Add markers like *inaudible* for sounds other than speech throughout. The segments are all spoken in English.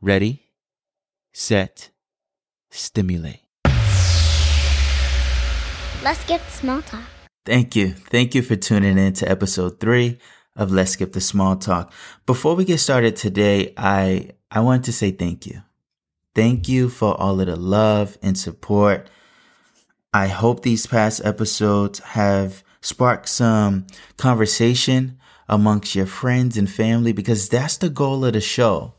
ready, set, stimulate. Let's get small talk. Thank you. Thank you for tuning in to episode three of Let's Skip the Small Talk. Before we get started today, I, I want to say thank you. Thank you for all of the love and support. I hope these past episodes have sparked some conversation amongst your friends and family because that's the goal of the show.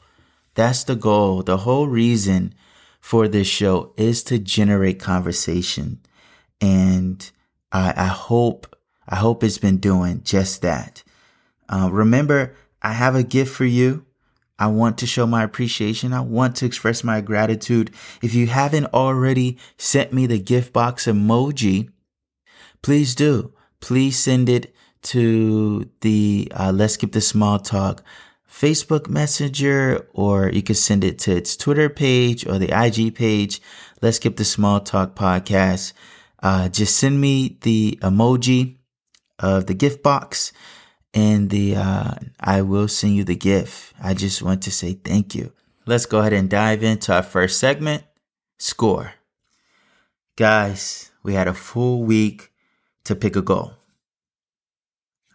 That's the goal. The whole reason for this show is to generate conversation. And I, I hope, I hope it's been doing just that. Uh, remember, I have a gift for you. I want to show my appreciation. I want to express my gratitude. If you haven't already sent me the gift box emoji, please do. Please send it to the uh, Let's Skip the Small Talk Facebook Messenger, or you could send it to its Twitter page or the IG page. Let's Skip the Small Talk podcast. Uh, just send me the emoji of the gift box and the uh, I will send you the gift. I just want to say thank you. Let's go ahead and dive into our first segment, score. Guys, we had a full week to pick a goal.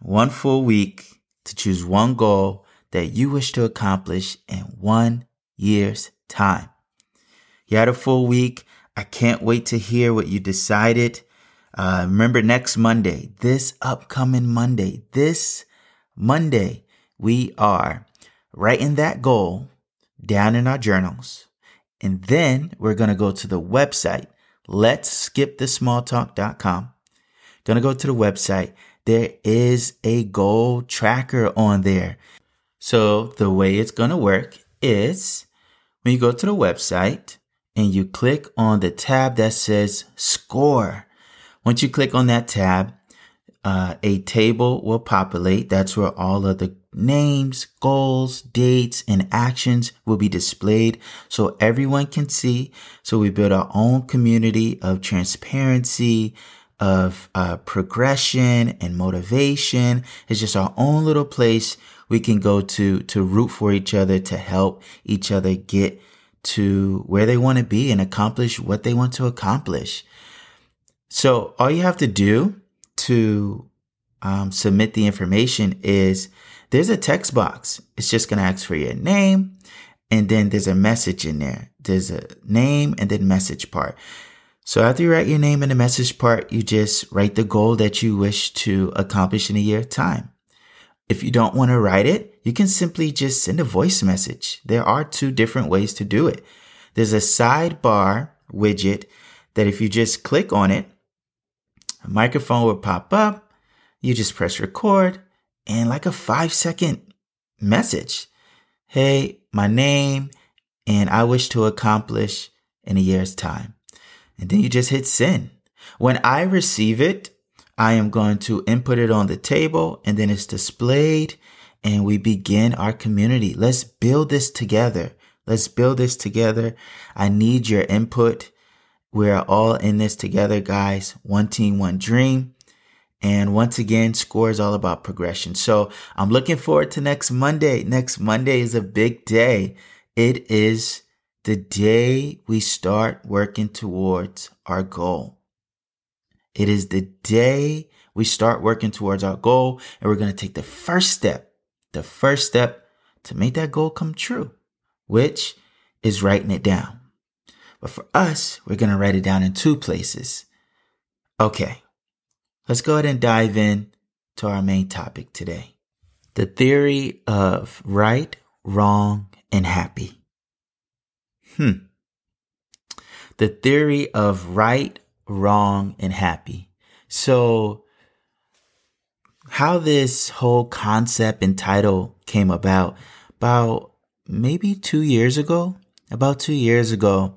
One full week to choose one goal that you wish to accomplish in one year's time. You had a full week. I can't wait to hear what you decided. Uh, remember next Monday, this upcoming Monday, this Monday, we are writing that goal down in our journals. And then we're going to go to the website, let's skip the smalltalk.com. Going to go to the website. There is a goal tracker on there. So the way it's going to work is when you go to the website and you click on the tab that says score. Once you click on that tab, uh, a table will populate. That's where all of the names, goals, dates, and actions will be displayed so everyone can see. So we build our own community of transparency, of uh, progression and motivation. It's just our own little place we can go to to root for each other, to help each other get to where they want to be and accomplish what they want to accomplish. So all you have to do to um, submit the information is there's a text box. It's just going to ask for your name and then there's a message in there. There's a name and then message part. So after you write your name in the message part, you just write the goal that you wish to accomplish in a year time. If you don't want to write it, you can simply just send a voice message. There are two different ways to do it. There's a sidebar widget that if you just click on it, a microphone will pop up. You just press record and like a five second message. Hey, my name and I wish to accomplish in a year's time. And then you just hit send. When I receive it, I am going to input it on the table and then it's displayed and we begin our community. Let's build this together. Let's build this together. I need your input. We're all in this together, guys. One team, one dream. And once again, score is all about progression. So I'm looking forward to next Monday. Next Monday is a big day. It is the day we start working towards our goal. It is the day we start working towards our goal and we're going to take the first step, the first step to make that goal come true, which is writing it down. But for us, we're going to write it down in two places. Okay. Let's go ahead and dive in to our main topic today. The theory of right, wrong, and happy. Hmm. The theory of right, wrong, and happy. So, how this whole concept and title came about, about maybe two years ago, about two years ago,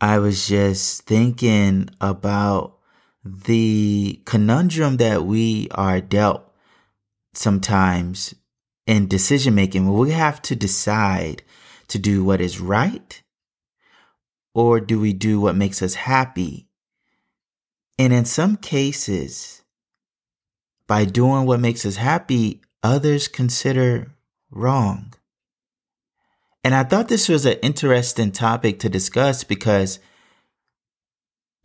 I was just thinking about the conundrum that we are dealt sometimes in decision making we have to decide to do what is right or do we do what makes us happy? And in some cases, by doing what makes us happy, others consider wrong. And I thought this was an interesting topic to discuss because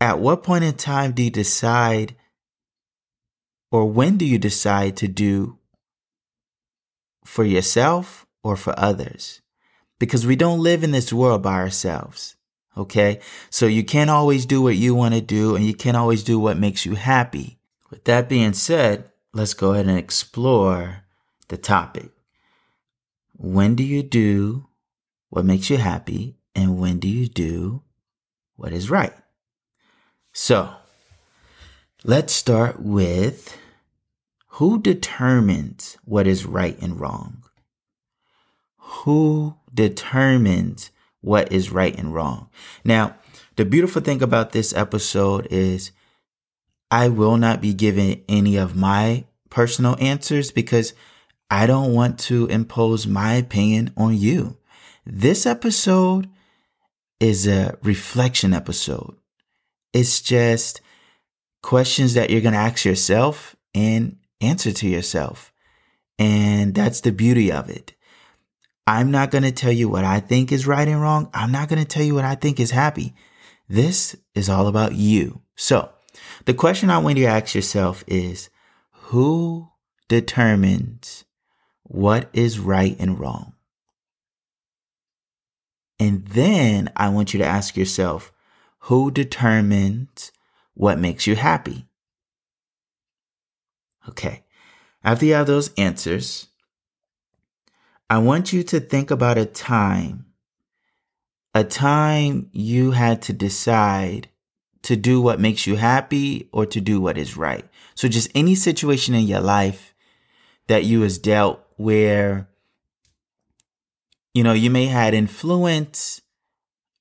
at what point in time do you decide or when do you decide to do for yourself or for others? Because we don't live in this world by ourselves. Okay. So you can't always do what you want to do and you can't always do what makes you happy. With that being said, let's go ahead and explore the topic. When do you do what makes you happy and when do you do what is right? So let's start with who determines what is right and wrong? Who determines what is right and wrong? Now, the beautiful thing about this episode is I will not be giving any of my personal answers because I don't want to impose my opinion on you. This episode is a reflection episode. It's just questions that you're going to ask yourself and answer to yourself. And that's the beauty of it. I'm not going to tell you what I think is right and wrong. I'm not going to tell you what I think is happy. This is all about you. So the question I want you to ask yourself is who determines what is right and wrong? And then I want you to ask yourself, who determines what makes you happy? Okay. After you have those answers, I want you to think about a time, a time you had to decide to do what makes you happy or to do what is right. So just any situation in your life that you has dealt where, you know, you may had influence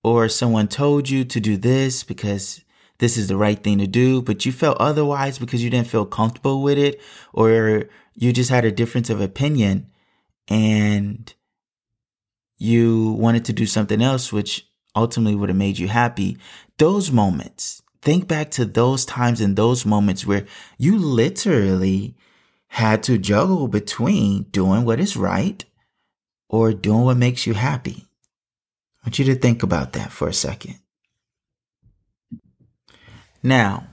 or someone told you to do this because this is the right thing to do, but you felt otherwise because you didn't feel comfortable with it or you just had a difference of opinion and you wanted to do something else, which ultimately would have made you happy. Those moments, think back to those times and those moments where you literally had to juggle between doing what is right or doing what makes you happy. I want you to think about that for a second. Now,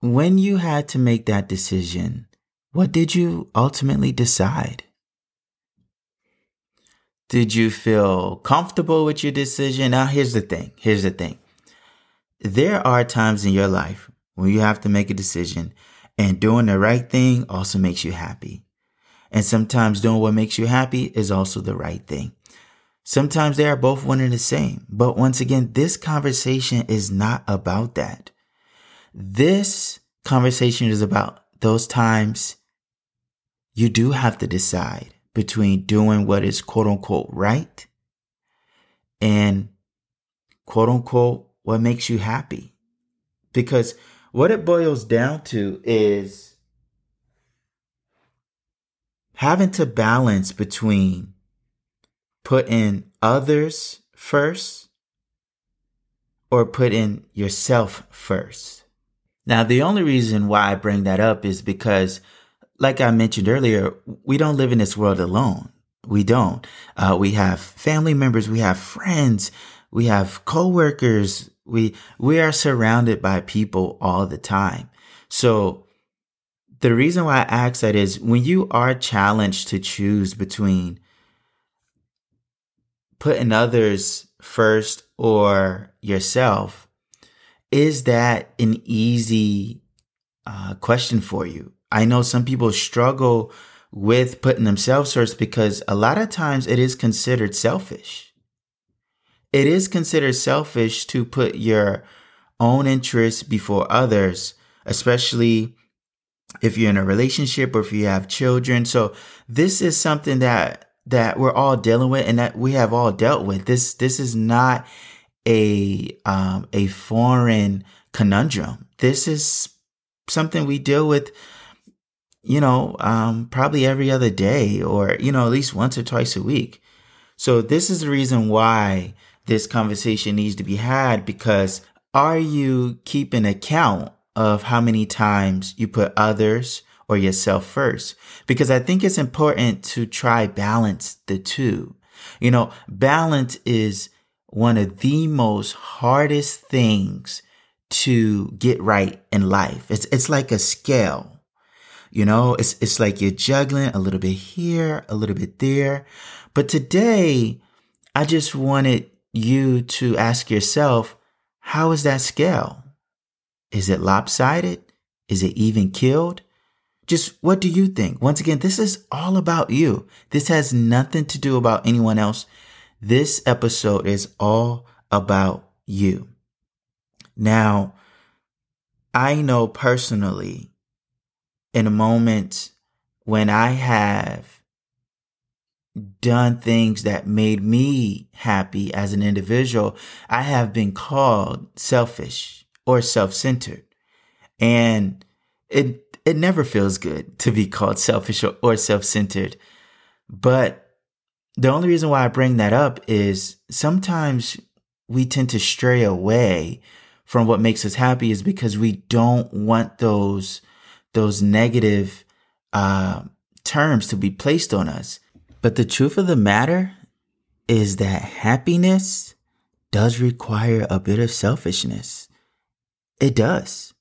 when you had to make that decision, what did you ultimately decide? Did you feel comfortable with your decision? Now, here's the thing. Here's the thing. There are times in your life when you have to make a decision and doing the right thing also makes you happy. And sometimes doing what makes you happy is also the right thing. Sometimes they are both one and the same. But once again, this conversation is not about that. This conversation is about those times you do have to decide between doing what is quote unquote right and quote unquote what makes you happy. Because what it boils down to is having to balance between putting others first or putting yourself first. Now, the only reason why I bring that up is because, like I mentioned earlier, we don't live in this world alone. We don't. Uh, we have family members, we have friends, we have coworkers. We we are surrounded by people all the time. So the reason why I ask that is when you are challenged to choose between putting others first or yourself, is that an easy uh, question for you? I know some people struggle with putting themselves first because a lot of times it is considered selfish. It is considered selfish to put your own interests before others, especially if you're in a relationship or if you have children. So this is something that that we're all dealing with and that we have all dealt with. This this is not a um, a foreign conundrum. This is something we deal with, you know, um, probably every other day or you know at least once or twice a week. So this is the reason why this conversation needs to be had because are you keeping account of how many times you put others or yourself first? Because I think it's important to try balance the two. You know, balance is one of the most hardest things to get right in life. It's, it's like a scale. You know, it's, it's like you're juggling a little bit here, a little bit there. But today, I just wanted you to ask yourself, how is that scale? Is it lopsided? Is it even killed? Just what do you think? Once again, this is all about you. This has nothing to do about anyone else. This episode is all about you. Now, I know personally in a moment when I have done things that made me happy as an individual, I have been called selfish or self-centered. And it it never feels good *laughs* to be called selfish or, or self-centered. But the only reason why I bring that up is sometimes we tend to stray away from what makes us happy is because we don't want those those negative uh, terms to be placed on us. But the truth of the matter is that happiness does require a bit of selfishness. It does.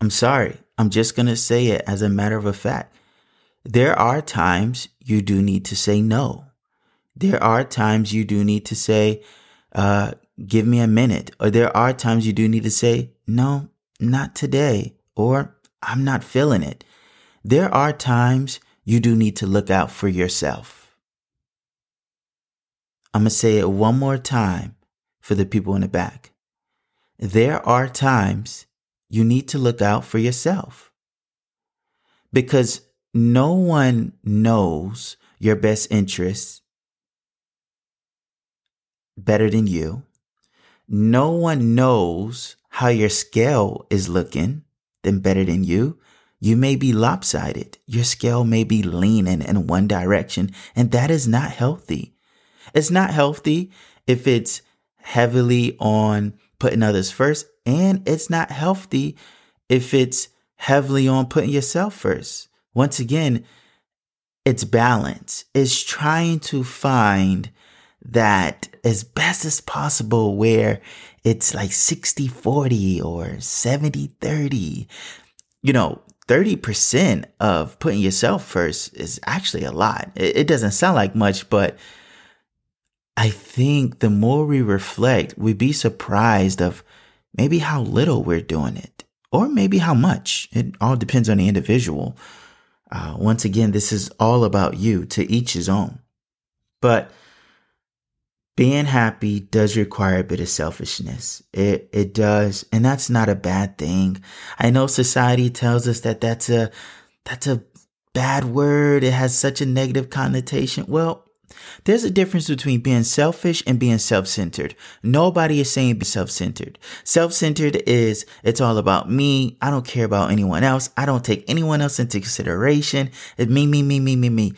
I'm sorry. I'm just going to say it as a matter of a fact. There are times you do need to say no. There are times you do need to say, uh, give me a minute. Or there are times you do need to say, no, not today. Or I'm not feeling it. There are times you do need to look out for yourself. I'm going to say it one more time for the people in the back. There are times you need to look out for yourself because no one knows your best interests better than you. No one knows how your scale is looking better than you. You may be lopsided. Your scale may be leaning in one direction, and that is not healthy. It's not healthy if it's heavily on putting others first, and it's not healthy if it's heavily on putting yourself first. Once again, it's balance. It's trying to find that as best as possible where it's like 60 40 or 70 30. You know, 30% of putting yourself first is actually a lot. It, doesn't sound like much, but I think the more we reflect, we'd be surprised of maybe how little we're doing it, or maybe how much. It all depends on the individual. Uh, once again, this is all about you, to each his own. But being happy does require a bit of selfishness. It it does, and that's not a bad thing. I know society tells us that that's a that's a bad word. It has such a negative connotation. Well, there's a difference between being selfish and being self-centered. Nobody is saying be self-centered. Self-centered is it's all about me. I don't care about anyone else. I don't take anyone else into consideration. It's me, me, me, me, me, me.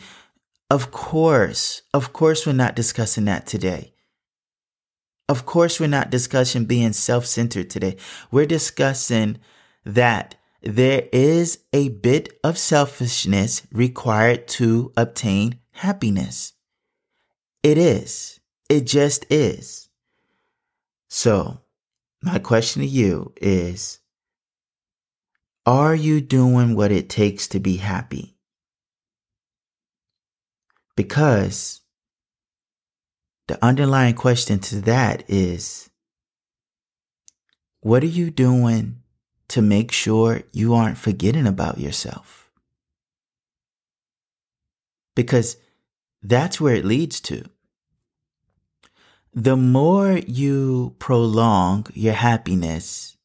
Of course, of course, we're not discussing that today. Of course, we're not discussing being self-centered today. We're discussing that there is a bit of selfishness required to obtain happiness. It is. It just is. So, my question to you is Are you doing what it takes to be happy? Because the underlying question to that is What are you doing to make sure you aren't forgetting about yourself? Because that's where it leads to the more you prolong your happiness,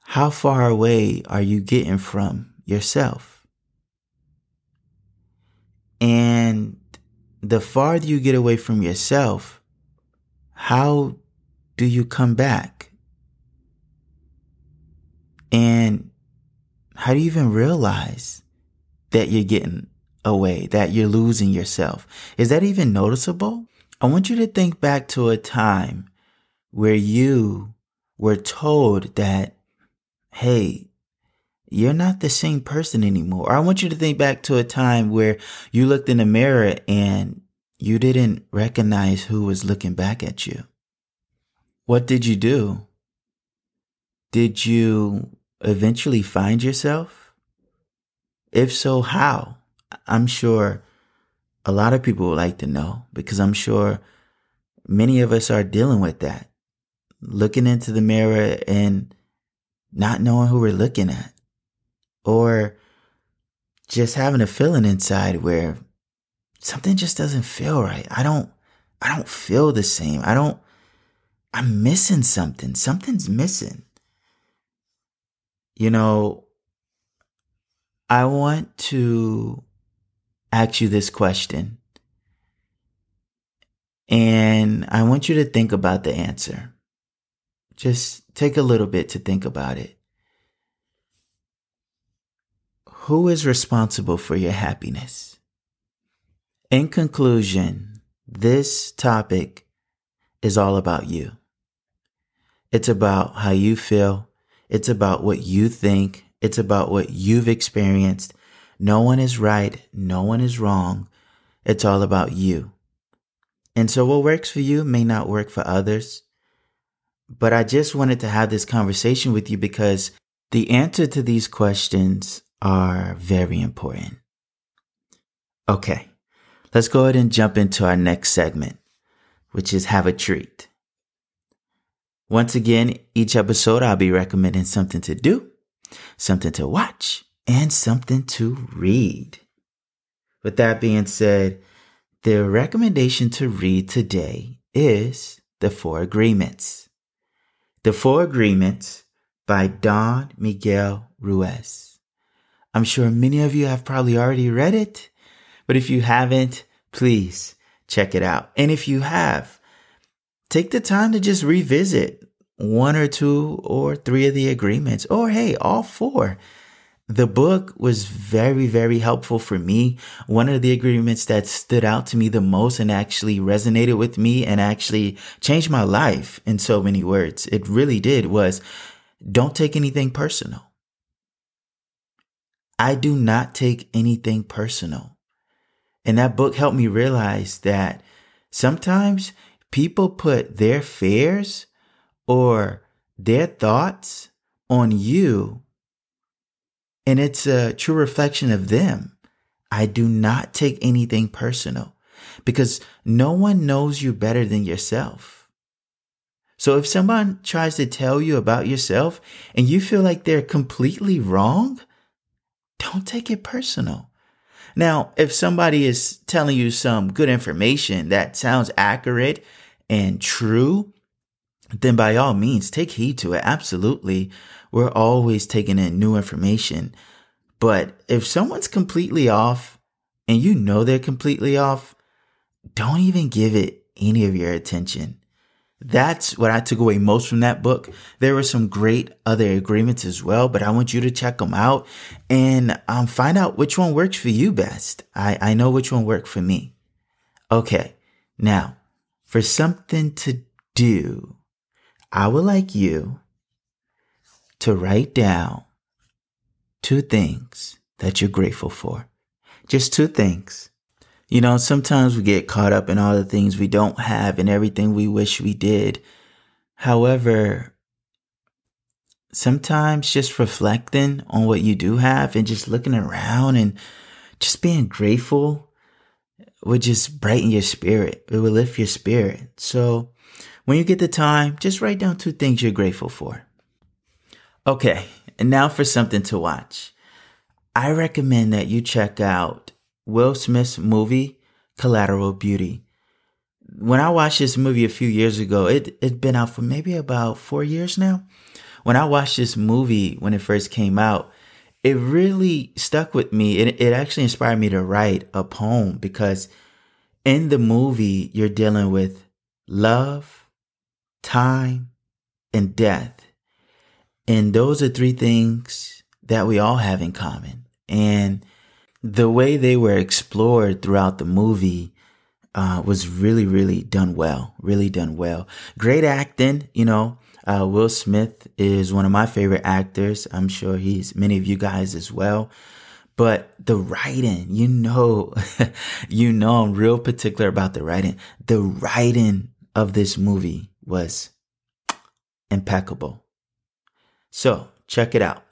how far away are you getting from yourself? And the farther you get away from yourself, how do you come back? And how do you even realize that you're getting away, that you're losing yourself? Is that even noticeable? I want you to think back to a time where you were told that, hey, you're not the same person anymore. Or I want you to think back to a time where you looked in the mirror and you didn't recognize who was looking back at you. What did you do? Did you eventually find yourself? If so, how? I'm sure a lot of people would like to know because I'm sure many of us are dealing with that. Looking into the mirror and not knowing who we're looking at. Or just having a feeling inside where something just doesn't feel right. I don't I don't feel the same. I don't I'm missing something. Something's missing. You know, I want to ask you this question. And I want you to think about the answer. Just take a little bit to think about it. Who is responsible for your happiness? In conclusion, this topic is all about you. It's about how you feel. It's about what you think. It's about what you've experienced. No one is right. No one is wrong. It's all about you. And so what works for you may not work for others. But I just wanted to have this conversation with you because the answer to these questions are very important. Okay, let's go ahead and jump into our next segment, which is Have a Treat. Once again, each episode I'll be recommending something to do, something to watch, and something to read. With that being said, the recommendation to read today is The Four Agreements. The Four Agreements by Don Miguel Ruiz. I'm sure many of you have probably already read it, but if you haven't, please check it out. And if you have, take the time to just revisit one or two or three of the agreements, or hey, all four. The book was very, very helpful for me. One of the agreements that stood out to me the most and actually resonated with me and actually changed my life in so many words, it really did was don't take anything personal. I do not take anything personal. And that book helped me realize that sometimes people put their fears or their thoughts on you, and it's a true reflection of them. I do not take anything personal because no one knows you better than yourself. So if someone tries to tell you about yourself and you feel like they're completely wrong, don't take it personal. Now, if somebody is telling you some good information that sounds accurate and true, then by all means, take heed to it. Absolutely. We're always taking in new information. But if someone's completely off and you know they're completely off, don't even give it any of your attention. That's what I took away most from that book. There were some great other agreements as well, but I want you to check them out and um, find out which one works for you best. I, I know which one worked for me. Okay. Now, for something to do, I would like you to write down two things that you're grateful for. Just two things. You know, sometimes we get caught up in all the things we don't have and everything we wish we did. However, sometimes just reflecting on what you do have and just looking around and just being grateful would just brighten your spirit. It would lift your spirit. So when you get the time, just write down two things you're grateful for. Okay, and now for something to watch. I recommend that you check out Will Smith's movie, Collateral Beauty. When I watched this movie a few years ago, it it'd been out for maybe about four years now. When I watched this movie when it first came out, it really stuck with me. It, it actually inspired me to write a poem because in the movie, you're dealing with love, time, and death. And those are three things that we all have in common. And the way they were explored throughout the movie uh, was really, really done well. Really done well. Great acting, you know. Uh, Will Smith is one of my favorite actors. I'm sure he's many of you guys as well. But the writing, you know, *laughs* you know, I'm real particular about the writing. The writing of this movie was impeccable. So check it out.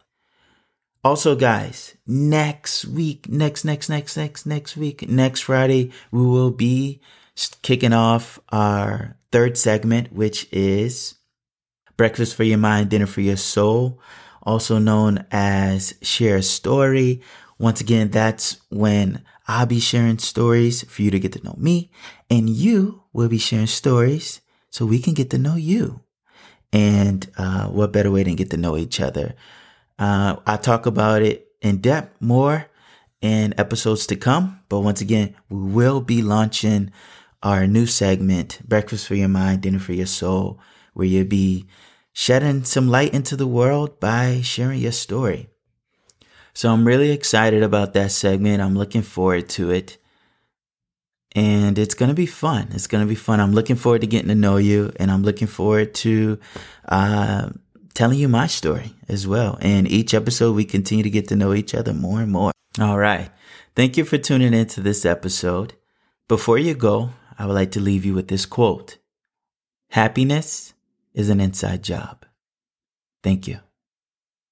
Also, guys, next week, next, next, next, next, next week, next Friday, we will be kicking off our third segment, which is Breakfast for Your Mind, Dinner for Your Soul, also known as Share a Story. Once again, that's when I'll be sharing stories for you to get to know me, and you will be sharing stories so we can get to know you. And uh, what better way than get to know each other? Uh, I talk about it in depth more in episodes to come. But once again, we will be launching our new segment, Breakfast for Your Mind, Dinner for Your Soul, where you'll be shedding some light into the world by sharing your story. So I'm really excited about that segment. I'm looking forward to it. And it's going to be fun. It's going to be fun. I'm looking forward to getting to know you and I'm looking forward to, uh, telling you my story as well. And each episode, we continue to get to know each other more and more. All right. Thank you for tuning in to this episode. Before you go, I would like to leave you with this quote Happiness is an inside job. Thank you.